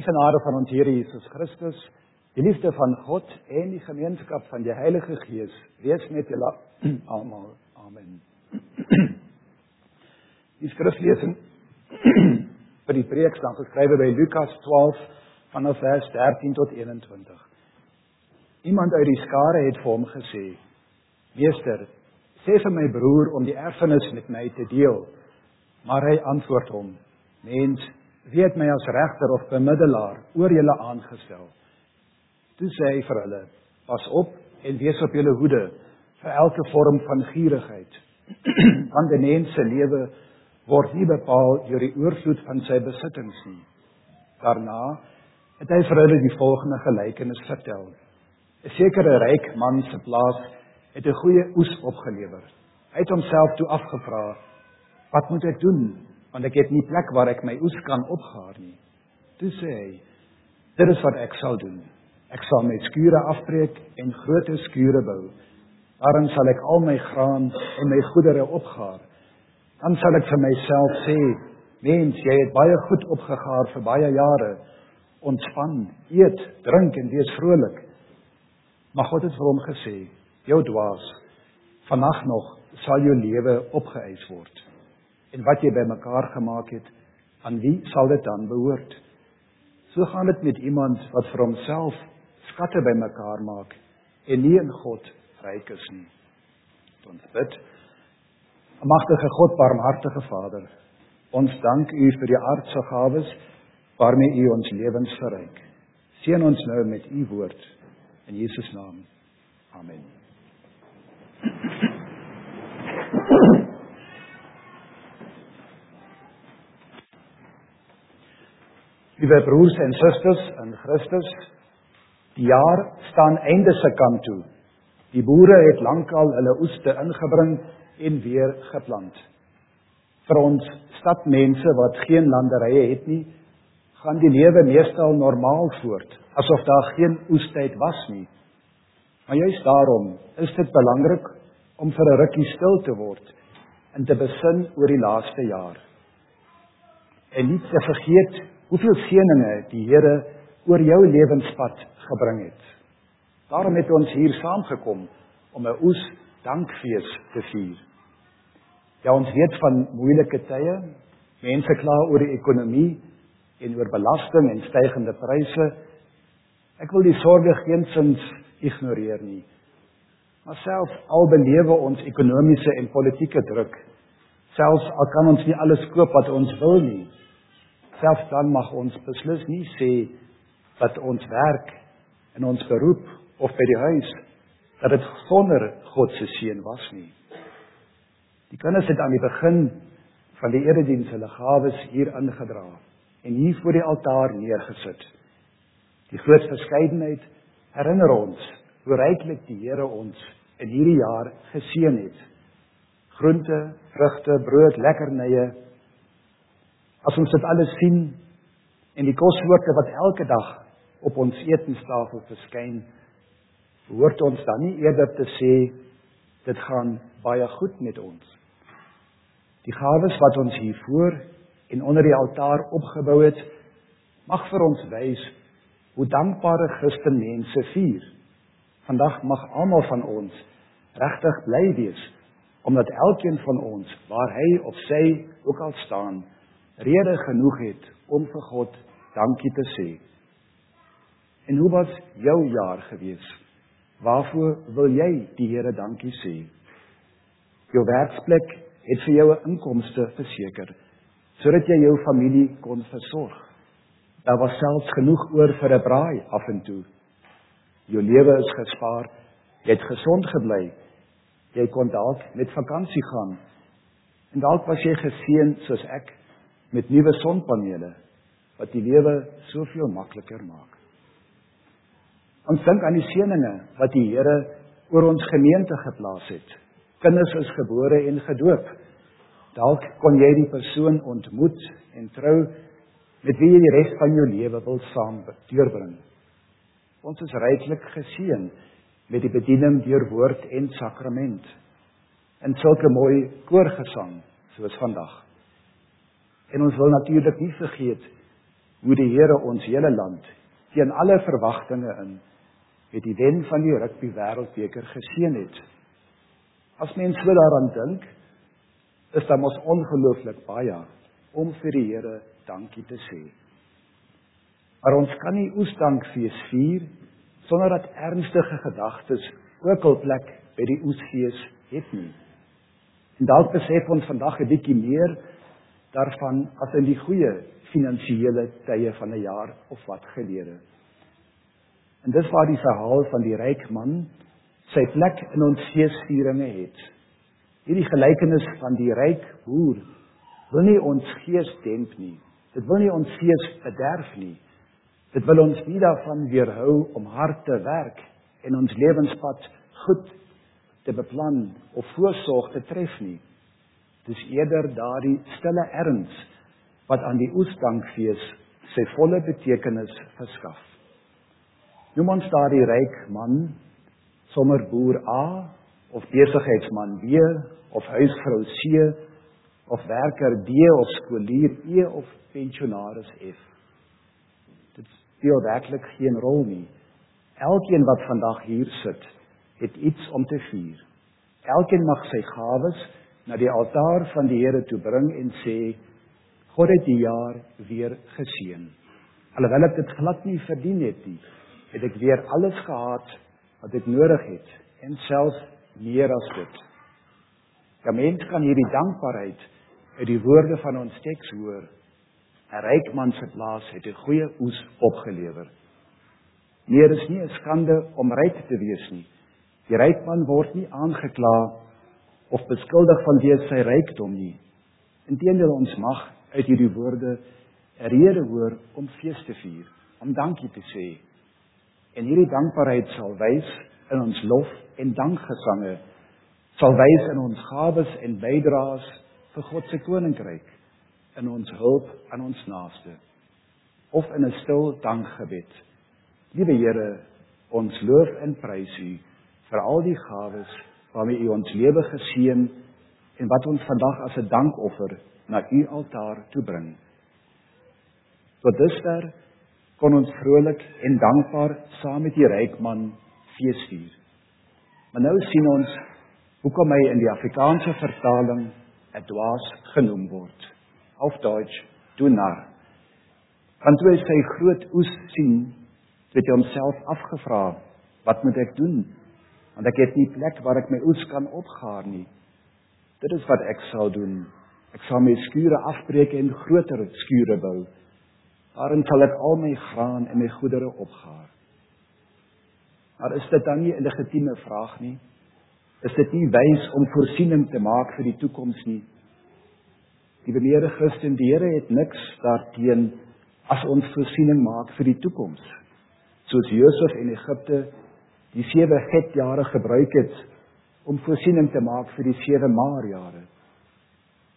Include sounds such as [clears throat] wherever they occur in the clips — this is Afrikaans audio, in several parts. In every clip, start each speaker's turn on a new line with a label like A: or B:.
A: Die genade van ons Here Jesus Christus, die liefde van God en die gemeenskap van die Heilige Gees wees met julle [clears throat] almal. Amen. [clears throat] Die skriflesing [clears throat] vir die preek staan geskrywe by Lukas 12 vanaf vers 13 tot 21. Iemand uit die skare het vir hom gesê: "Meester, sê vir my broer om die erfenis met my te deel." Maar hy antwoord hom: "Mens, wie het my as regter of bemiddelaar oor julle aangestel? Toe sê hy vir hulle: Pas op en wees op julle hoede vir elke vorm van gierigheid. [clears throat] Want 'n mens se lewe word nie bepaal deur die oorvloed van sy besittings nie. Daarna het hy vir hulle die volgende gelykenis vertel. 'n Sekere ryk man se plaas het 'n goeie oes opgelewer. Hy het homself toe afgevra: "Wat moet ek doen want ek het nie plek waar ek my oes kan opgaar nie. Toe sê hy: "Dit is wat ek sal doen. Ek sal my skure afbreek en groot skure bou. Daarin sal ek al my graan en my goedere opgaar. Dan sal ek vir myself sê: "Mens, jy het baie goed opgegaar vir baie jare. Ontspan, eet, drink en wees vrolik." Maar God het vir hom gesê: "Jou dwaas, vannag nog sal jou lewe opgeëis word." En wat jy bymekaar gemaak het, aan wie sal dit dan behoort? So gaan dit met iemand wat vir homself skatte bymekaar maak en nie in God ryk is nie. Ons bid. Magtige God, barmhartige Vader, ons dank U vir die aardse gawes waarmee U ons lewens verryk. Seën ons nou met U woord in Jesus naam. Amen. Liewe broers en susters in Christus, die jaar staan einde se kant toe. Die boere het lankal hulle oeste ingebring en weer geplant. Vir ons stadmense wat geen landerye het nie, gaan die lewe meestal normaal voort, asof daar geen oestyd was nie. Maar juist daarom is dit belangrik om vir 'n rukkie stil te word en te besin oor die laaste jaar. En nie te vergeet hoeveel seëninge die Here oor jou lewenspad gebring het. Daarom het ons hier saamgekom om 'n oes dankfees te vier. Ja, ons weet van moeilike tye. Mense kla oor die ekonomie en oor belasting en stygende pryse. Ek wil die sorge geensins ignoreer nie. Maar selfs al belewe ons ekonomiese en politieke druk, selfs al kan ons nie alles koop wat ons wil nie, selfs dan mag ons beslis nie sê dat ons werk in ons beroep of by die huis dat dit sonder God se seën was nie. Die kinders het aan die begin van die erediens hulle gawes hier ingedra en hier voor die altaar neergesit. Die groot verskeidenheid herinner ons hoe ryklik die Here ons in hierdie jaar geseën het. Groente, vrugte, brood, lekkernye As ons dit alles sien en die kossoorte wat elke dag op ons etenstafel verskyn, hoort ons dan nie eerder te sê dit gaan baie goed met ons. Die gawes wat ons hier voor en onder die altaar opgebou het, mag vir ons wys hoe dankbare Christenmense vier. Vandag mag almal van ons regtig bly wees omdat elkeen van ons waar hy of sy ook al staan rede genoeg het om vir God dankie te sê. En hoe was jou jaar gewees? Waarvoor wil jy die Here dankie sê? Jou werksplek het vir jou 'n inkomste verseker sodat jy jou familie kon versorg. Daar was selfs genoeg oor vir 'n braai af en toe. Jou lewe is gespaar. Jy het gesond gebly. Jy kon dalk met vakansie gaan. En dalk was jy geseën soos ek met nuwe sonpanele wat die lewe soveel makliker maak. Ons dink aan die seëninge wat die Here oor ons gemeente geplaas het. Kinders is gebore en gedoop. Dalk kon jy die persoon ontmoet en trou met wie jy die res van jou lewe wil saam deurbring. Ons is ryklik geseën met die bediening deur woord en sakrament. En sulke mooi koorgesang soos vandag. En ons wil natuurlik nie vergeet hoe die Here ons hele land teen alle verwagtinge in met die wen van die rugby wêreldbeker geseën het. As mens so daaraan dink, is daar mos ongelooflik baie om vir die Here dankie te sê. Maar ons kan nie oesdankfees vier sonder dat ernstige gedagtes ook al plek by die oesfees het nie. En dalk besef ons vandag 'n bietjie meer daarvan as in die goeie finansiële tye van 'n jaar of wat gelede. En dis waar die verhaal van die ryk man sy plek in ons feesvieringe het. Hierdie gelykenis van die ryk boer wil nie ons gees demp nie. Dit wil nie ons fees bederf nie. Dit wil ons nie daarvan weerhou om hard te werk en ons lewenspad goed te beplan of voorsorg te tref nie. Dis eerder daardie stille erns wat aan die oesdankfees sy volle betekenis verskaf. Noem ons daardie ryk man sommer boer A of besigheidsman B of huisvrou C of werker D of skoolier E of pensionaris F. Dit speel werklik geen rol nie. Elkeen wat vandag hier sit, het iets om te vier. Elkeen mag sy gawes na die altaar van die Here toe bring en sê God het die jaar weer geseën. Alhoewel ek dit glad nie verdien het nie, het ek weer alles gehad wat ek nodig het en selfs meer as dit. Ja mens kan hierdie dankbaarheid uit die woorde van ons teks hoor. 'n Ryk man se plaas het 'n goeie oes opgelewer. Dit is nie 'n skande om ryk te wees nie. Die ryk man word nie aangekla of beskuldig van wees sy rykdom nie. Inteendeel ons mag uit hierdie woorde 'n rede hoor om fees te vier, om dankie te sê. En hierdie dankbaarheid sal wys in ons lof en dankgesange, sal wys in ons gawes en bydraes vir God se koninkryk, in ons hulp aan ons naaste of in 'n stil dankgebed. Liewe Here, ons loof en prys U vir al die gawes waarmee U ons lewe geseën en wat ons vandag as 'n dankoffer na u altaar toe bring. Tot dusver kon ons vrolik en dankbaar saam met die ryk man fees vier. Maar nou sien ons hoekom hy in die Afrikaanse vertaling 'n dwaas genoem word. Auf Deutsch, du nar. Want toe hy sy groot oes sien, het hy homself afgevra, wat moet ek doen? Want ek het nie plek waar ek my oes kan opgaar nie. Dit is wat ek sal doen, Ek sal my skure afbreek en groter skure bou. Daarin sal ek al my graan en my goedere opgaar. Maar is dit dan nie 'n legitieme vraag nie? Is dit nie wys om voorsiening te maak vir die toekoms nie? Die beneerde Christen, die Here het niks daarteen as ons voorsiening maak vir die toekoms. Soos Josef in Egipte die 7 getjare gebruik het om voorsiening te maak vir die 7 maar jare.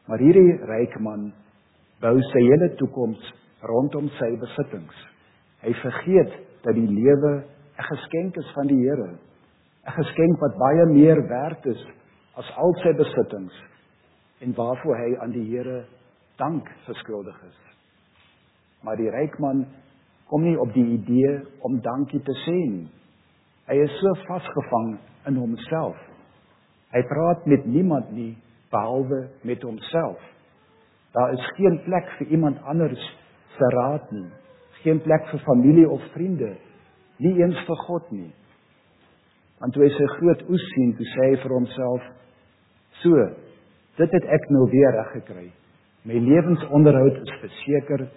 A: Maar hierdie ryk man bou sy hele toekoms rondom sy besittings. Hy vergeet dat die lewe 'n geskenk is van die Here. 'n Geskenk wat baie meer werd is as al sy besittings en waarvoor hy aan die Here dank verskuldig is. Maar die ryk man kom nie op die idee om dankie te sê nie. Hy is so vasgevang in homself. Hy praat met niemand nie behalwe met homself. Daar is geen plek vir iemand anders se raad nie. Geen plek vir familie of vriende, nie eens vir God nie. Want toe hy sy groot oes sien, toe sê hy vir homself: "So, dit het ek nou weer reg gekry. My lewensonderhoud is verseker.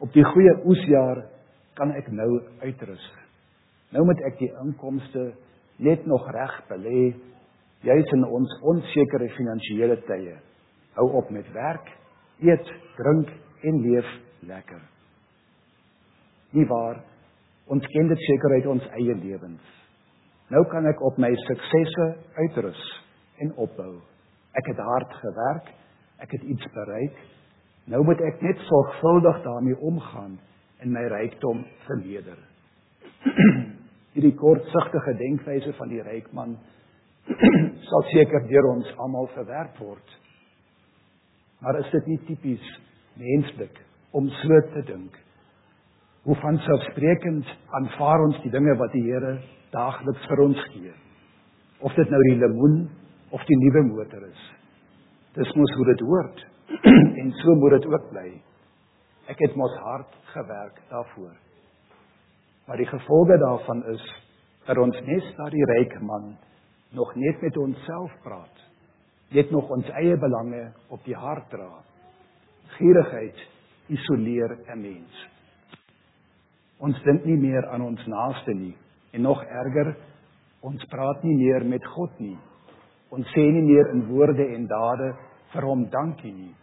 A: Op die goeie oesjaar kan ek nou uitrus. Nou moet ek die inkomste net nog reg belê juis in ons onsekere finansiële tye. Hou op met werk, eet, drink en leef lekker. Nie waar ons ken dit seker uit ons eie lewens. Nou kan ek op my suksesse uitrus en opbou. Ek het hard gewerk, ek het iets bereik. Nou moet ek net sorgvuldig daarmee omgaan en my rykdom vermeerder. [clears throat] Hierdie kortsigtige denkwyse van die ryk man [clears throat] sal seker deur ons almal verwerp word. Maar is dit nie tipies menslik om so te dink? Hoe vanselfsprekend aanvaar ons die dinge wat die Here daagliks vir ons gee. Of dit nou die lemoen of die nuwe motor is. Dis mos hoe dit hoort [clears throat] en so moet dit ook bly. Ek het mos hard gewerk daarvoor. Maar die gevolge daarvan is dat ons net na die ryk man nog net met onsself praat. Net nog ons eie belange op die hart dra. Gierigheid isoleer 'n mens. Ons dink nie meer aan ons naaste nie en nog erger, ons praat nie meer met God nie. Ons sê nie meer in woorde en dade vir hom dankie nie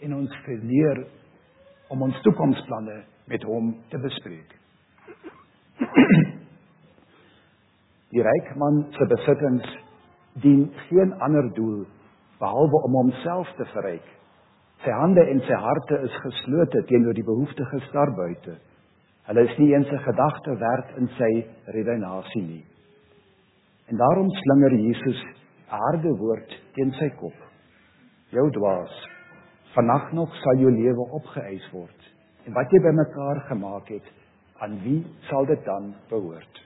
A: en ons verleer om ons toekomsplanne met hom te bespreek. [clears throat] Die ryk man se besittings dien geen ander doel behalwe om homself te verryk. Sy hande en sy harte is geslote teenoor die behoeftiges daar buite. Hulle is nie eens 'n gedagte werd in sy redenasie nie. En daarom slinger Jesus 'n harde woord teen sy kop. Jou dwaas, vannag nog sal jou lewe opgeëis word. En wat jy bymekaar gemaak het, aan wie sal dit dan behoort?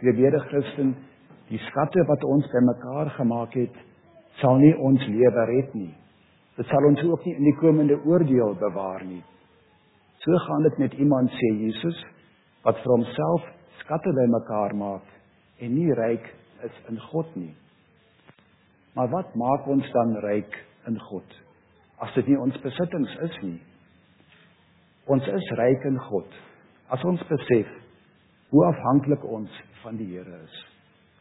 A: Geweerde Christen, die skatte wat ons bymekaar gemaak het, sal nie ons lewe red nie. Dit sal ons ook nie in die komende oordeel bewaar nie. So gaan dit met iemand sê Jesus wat vir homself skatte bymekaar maak en nie ryk is in God nie. Maar wat maak ons dan ryk in God as dit nie ons besittings is nie? Ons is ryk in God as ons besef hoe afhanklik ons van die Here is.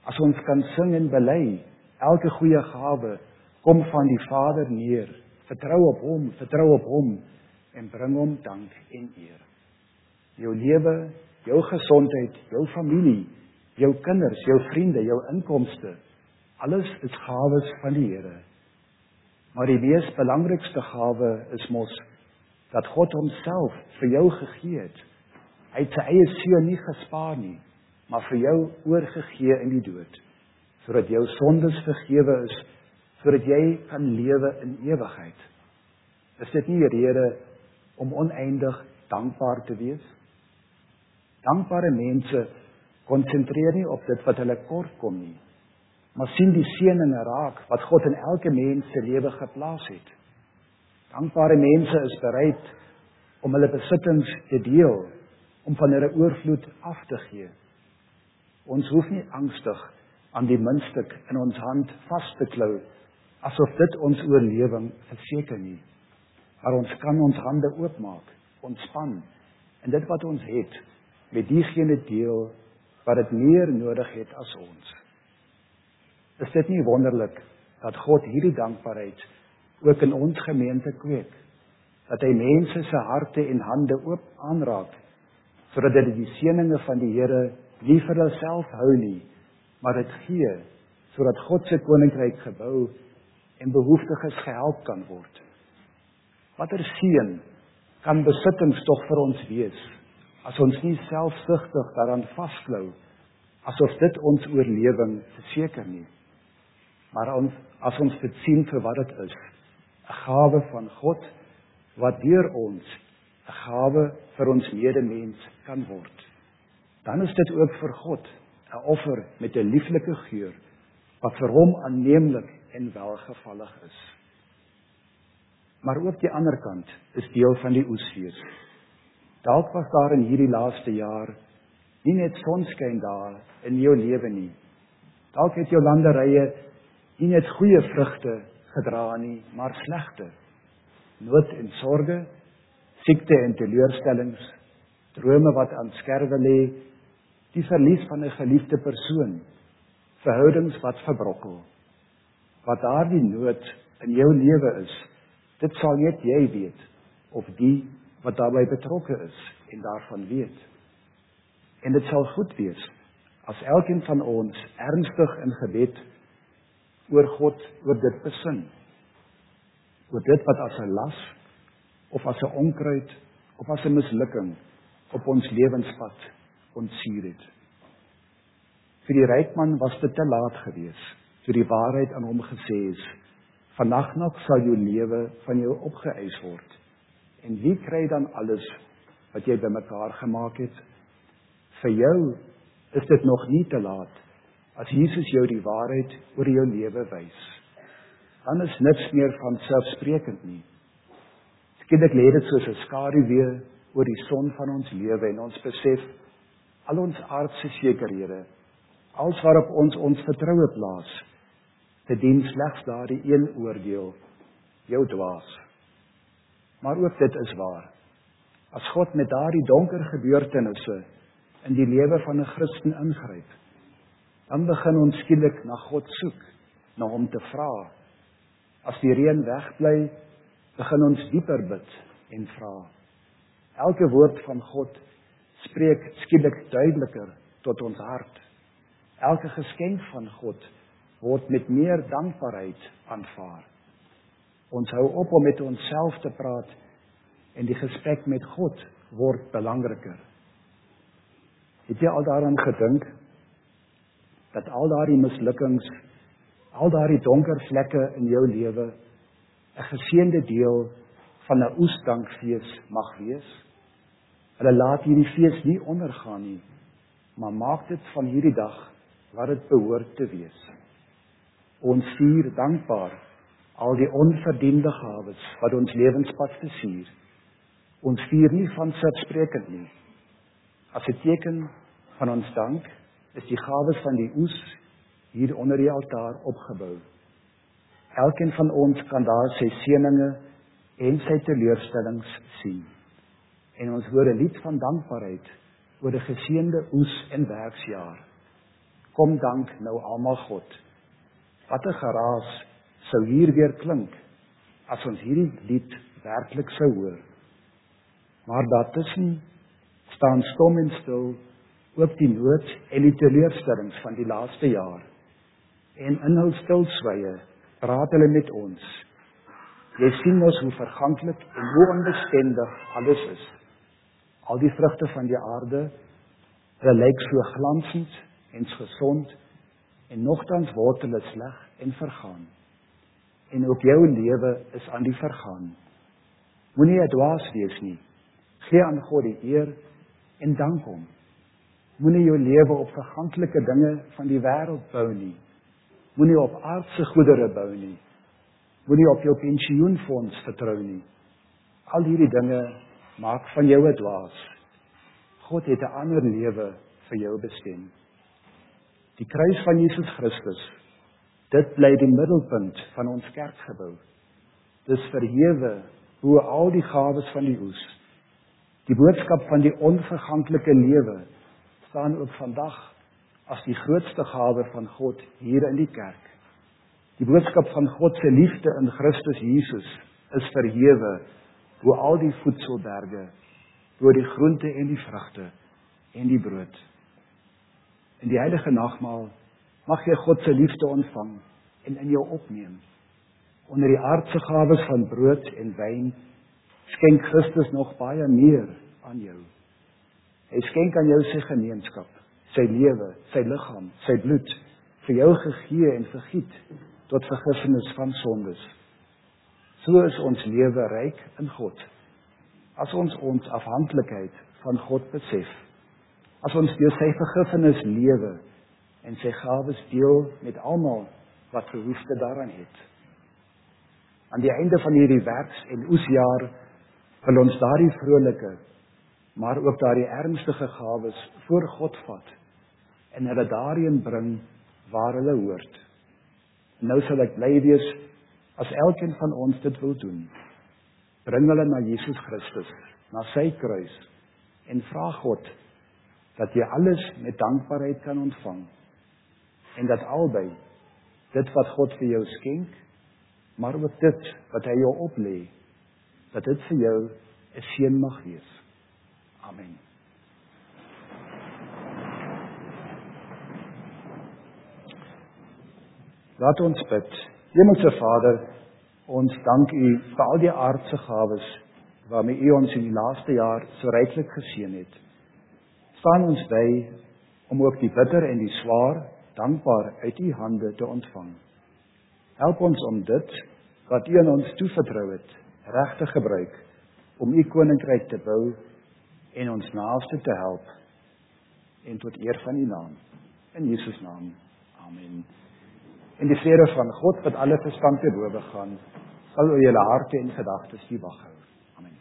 A: As ons kan sing en bely, elke goeie gawe kom van die Vader neer. Vertrou op hom, vertrou op hom en bring hom dank en eer. Jou lewe, jou gesondheid, jou familie, jou kinders, jou vriende, jou inkomste, alles is gawes van die Here. Maar die mees belangrikste gawe is mos dat God homself vir jou gegee het Hy het sy eie seun nie gespaar nie, maar vir jou oorgegee in die dood, sodat jou sondes vergewe is, sodat jy kan lewe in ewigheid. Is dit nie rede om oneindig dankbaar te wees? Dankbare mense konsentreer nie op dit wat hulle kort kom nie, maar sien die seëninge raak wat God in elke mens se lewe geplaas het. Dankbare mense is bereid om hulle besittings te deel om van hulle oorvloed af te gee. Ons hoef nie angstig aan die muntstuk in ons hand vas te klou asof dit ons oorlewing verseker nie. Maar ons kan ons hande oopmaak, ontspan en dit wat ons het met diegene deel wat dit meer nodig het as ons. Is dit nie wonderlik dat God hierdie dankbaarheid ook in ons gemeente kweek? Dat hy mense se harte en hande oop aanraak sodat dit die seëninge van die Here nie vir hulself hou nie, maar dit gee sodat God se koninkryk gebou en behoeftiges gehelp kan word. Watter seën kan besittings tog vir ons wees as ons nie selfsugtig daaraan vasklou asof dit ons oorlewing verseker nie. Maar ons as ons dit sien vir wat dit is, 'n gawe van God wat deur ons 'n gawe vir ons medemens kan word. Dan is dit ook vir God 'n offer met 'n lieflike geur wat vir hom aanneemlik en welgevallig is. Maar ook die ander kant is deel van die oesfees. Dalk was daar in hierdie laaste jaar nie net sonskyn daar in jou lewe nie. Dalk het jou landerye nie net goeie vrugte gedra nie, maar slegte. Nood en sorges siekte en teleurstellings, drome wat aan skerwe lê, die verlies van 'n geliefde persoon, verhoudings wat verbrokkel. Wat daardie nood in jou lewe is, dit sal net jy weet of die wat daarbey betrokke is en daarvan weet. En dit sal goed wees as elkeen van ons ernstig in gebed oor God oor dit besin. oor dit wat as 'n las of as 'n onkruid of as 'n mislukking op ons lewenspad ontsuur het. Vir die ryk man was dit te laat gewees toe die waarheid aan hom gesê is: "Vanaand nog sal jou lewe van jou opgeëis word." En wie kry dan alles wat jy bymekaar gemaak het. Vir jou is dit nog nie te laat as Jesus jou die waarheid oor jou lewe wys. Dan is niks meer van selfsprekend nie. Skielik lê dit soos 'n skaduwee oor die son van ons lewe en ons besef al ons aardse sekerhede, alles waarop ons ons vertroue plaas, te dien slegs daardie een oordeel, jou dwaas. Maar ook dit is waar. As God met daardie donker gebeurtenisse in die lewe van 'n Christen ingryp, dan begin ons skielik na God soek, na hom te vra. As die reën wegbly, begin ons dieper bid en vra. Elke woord van God spreek skielik duideliker tot ons hart. Elke geskenk van God word met meer dankbaarheid aanvaar. Ons hou op om met onsself te praat en die gesprek met God word belangriker. Het jy al daaraan gedink dat al daardie mislukkings, al daardie donker vlekke in jou lewe 'n geseënde deel van 'n oesdankfees mag wees? Hulle laat hierdie fees nie ondergaan nie, maar maak dit van hierdie dag wat dit behoort te wees. Ons vier dankbaar al die onverdiende gawes wat ons lewenspad versier. Ons vier nie van selfsprekend nie. As 'n teken van ons dank is die gawes van die oes hier onder die altaar opgebou. Elkeen van ons kan daar sy seëninge en sy teleurstellings sien. En ons hoor 'n lied van dankbaarheid oor die geseënde oes en werksjaar. Kom dank nou almal God. Wat 'n geraas sou hier weer klink as ons hierdie lied werklik sou hoor. Maar daartussen staan stom en stil ook die nood en die teleurstellings van die laaste jaar. En in hul stilswye praat hulle met ons. Jy sien ons hoe verganklik en hoe onbestendig alles is. Al die vrugte van die aarde, hulle lyk so glansend en gesond en nogtans word hulle sleg en vergaan. En ook jou lewe is aan die vergaan. Moenie dwaas wees nie. Gee aan God die eer en dank hom. Moenie jou lewe op verganklike dinge van die wêreld bou nie. Moenie op aardse goedere bou nie. Moenie op jou pensioenfonds vertrou nie. Al hierdie dinge maak van jou 'n dwaas. God het 'n ander lewe vir jou bestem. Die kruis van Jesus Christus. Dit bly die middelpunt van ons kerkgebou. Dis verhewe bo al die gawes van die oes. Die boodskap van die onverganklike lewe staan ook vandag as die grootste gawe van God hier in die kerk. Die boodskap van God se liefde in Christus Jesus is verhewe bo al die voedselberge, bo die groente en die vrugte en die brood. In die heilige nagmaal mag jy God se liefde ontvang en in jou opneem. Onder die aardse gawes van brood en wyn skenk Christus nog baie meer aan jou. Hy skenk aan jou sy gemeenskap sy lewe, sy liggaam, sy bloed vir jou gegee en vergiet tot vergifnis van sondes. So is ons lewe ryk in God. As ons ons afhanklikheid van God besef, as ons deur sy vergifnis lewe en sy gawes deel met almal wat behoefte daaraan het. Aan die einde van hierdie werks en oesjaar wil ons daardie vrolike maar ook daardie ernstige gawes voor God vat en hulle daarin bring waar hulle hoort. Nou sal ek bly wees as elkeen van ons dit wil doen. Bring hulle na Jesus Christus, na sy kruis en vra God dat jy alles met dankbaarheid kan ontvang en dat albei dit wat God vir jou skenk, maar ook dit wat hy jou oplê, dat dit vir jou 'n seën mag wees. Amen. Laat ons bid. Hemelse Vader, ons dank U vir al die aardse gawes waarmee U ons in die laaste jaar so ryklik geseën het. Staan ons by om ook die bitter en die swaar dankbaar uit U hande te ontvang. Help ons om dit wat U aan ons toevertrou het, reg te gebruik om U koninkryk te bou en ons naaste te help en tot eer van U naam. In Jesus naam. Amen en die vrede van God wat alle verstand te bowe gaan, sal oor julle harte en gedagtes die wag hou. Amen.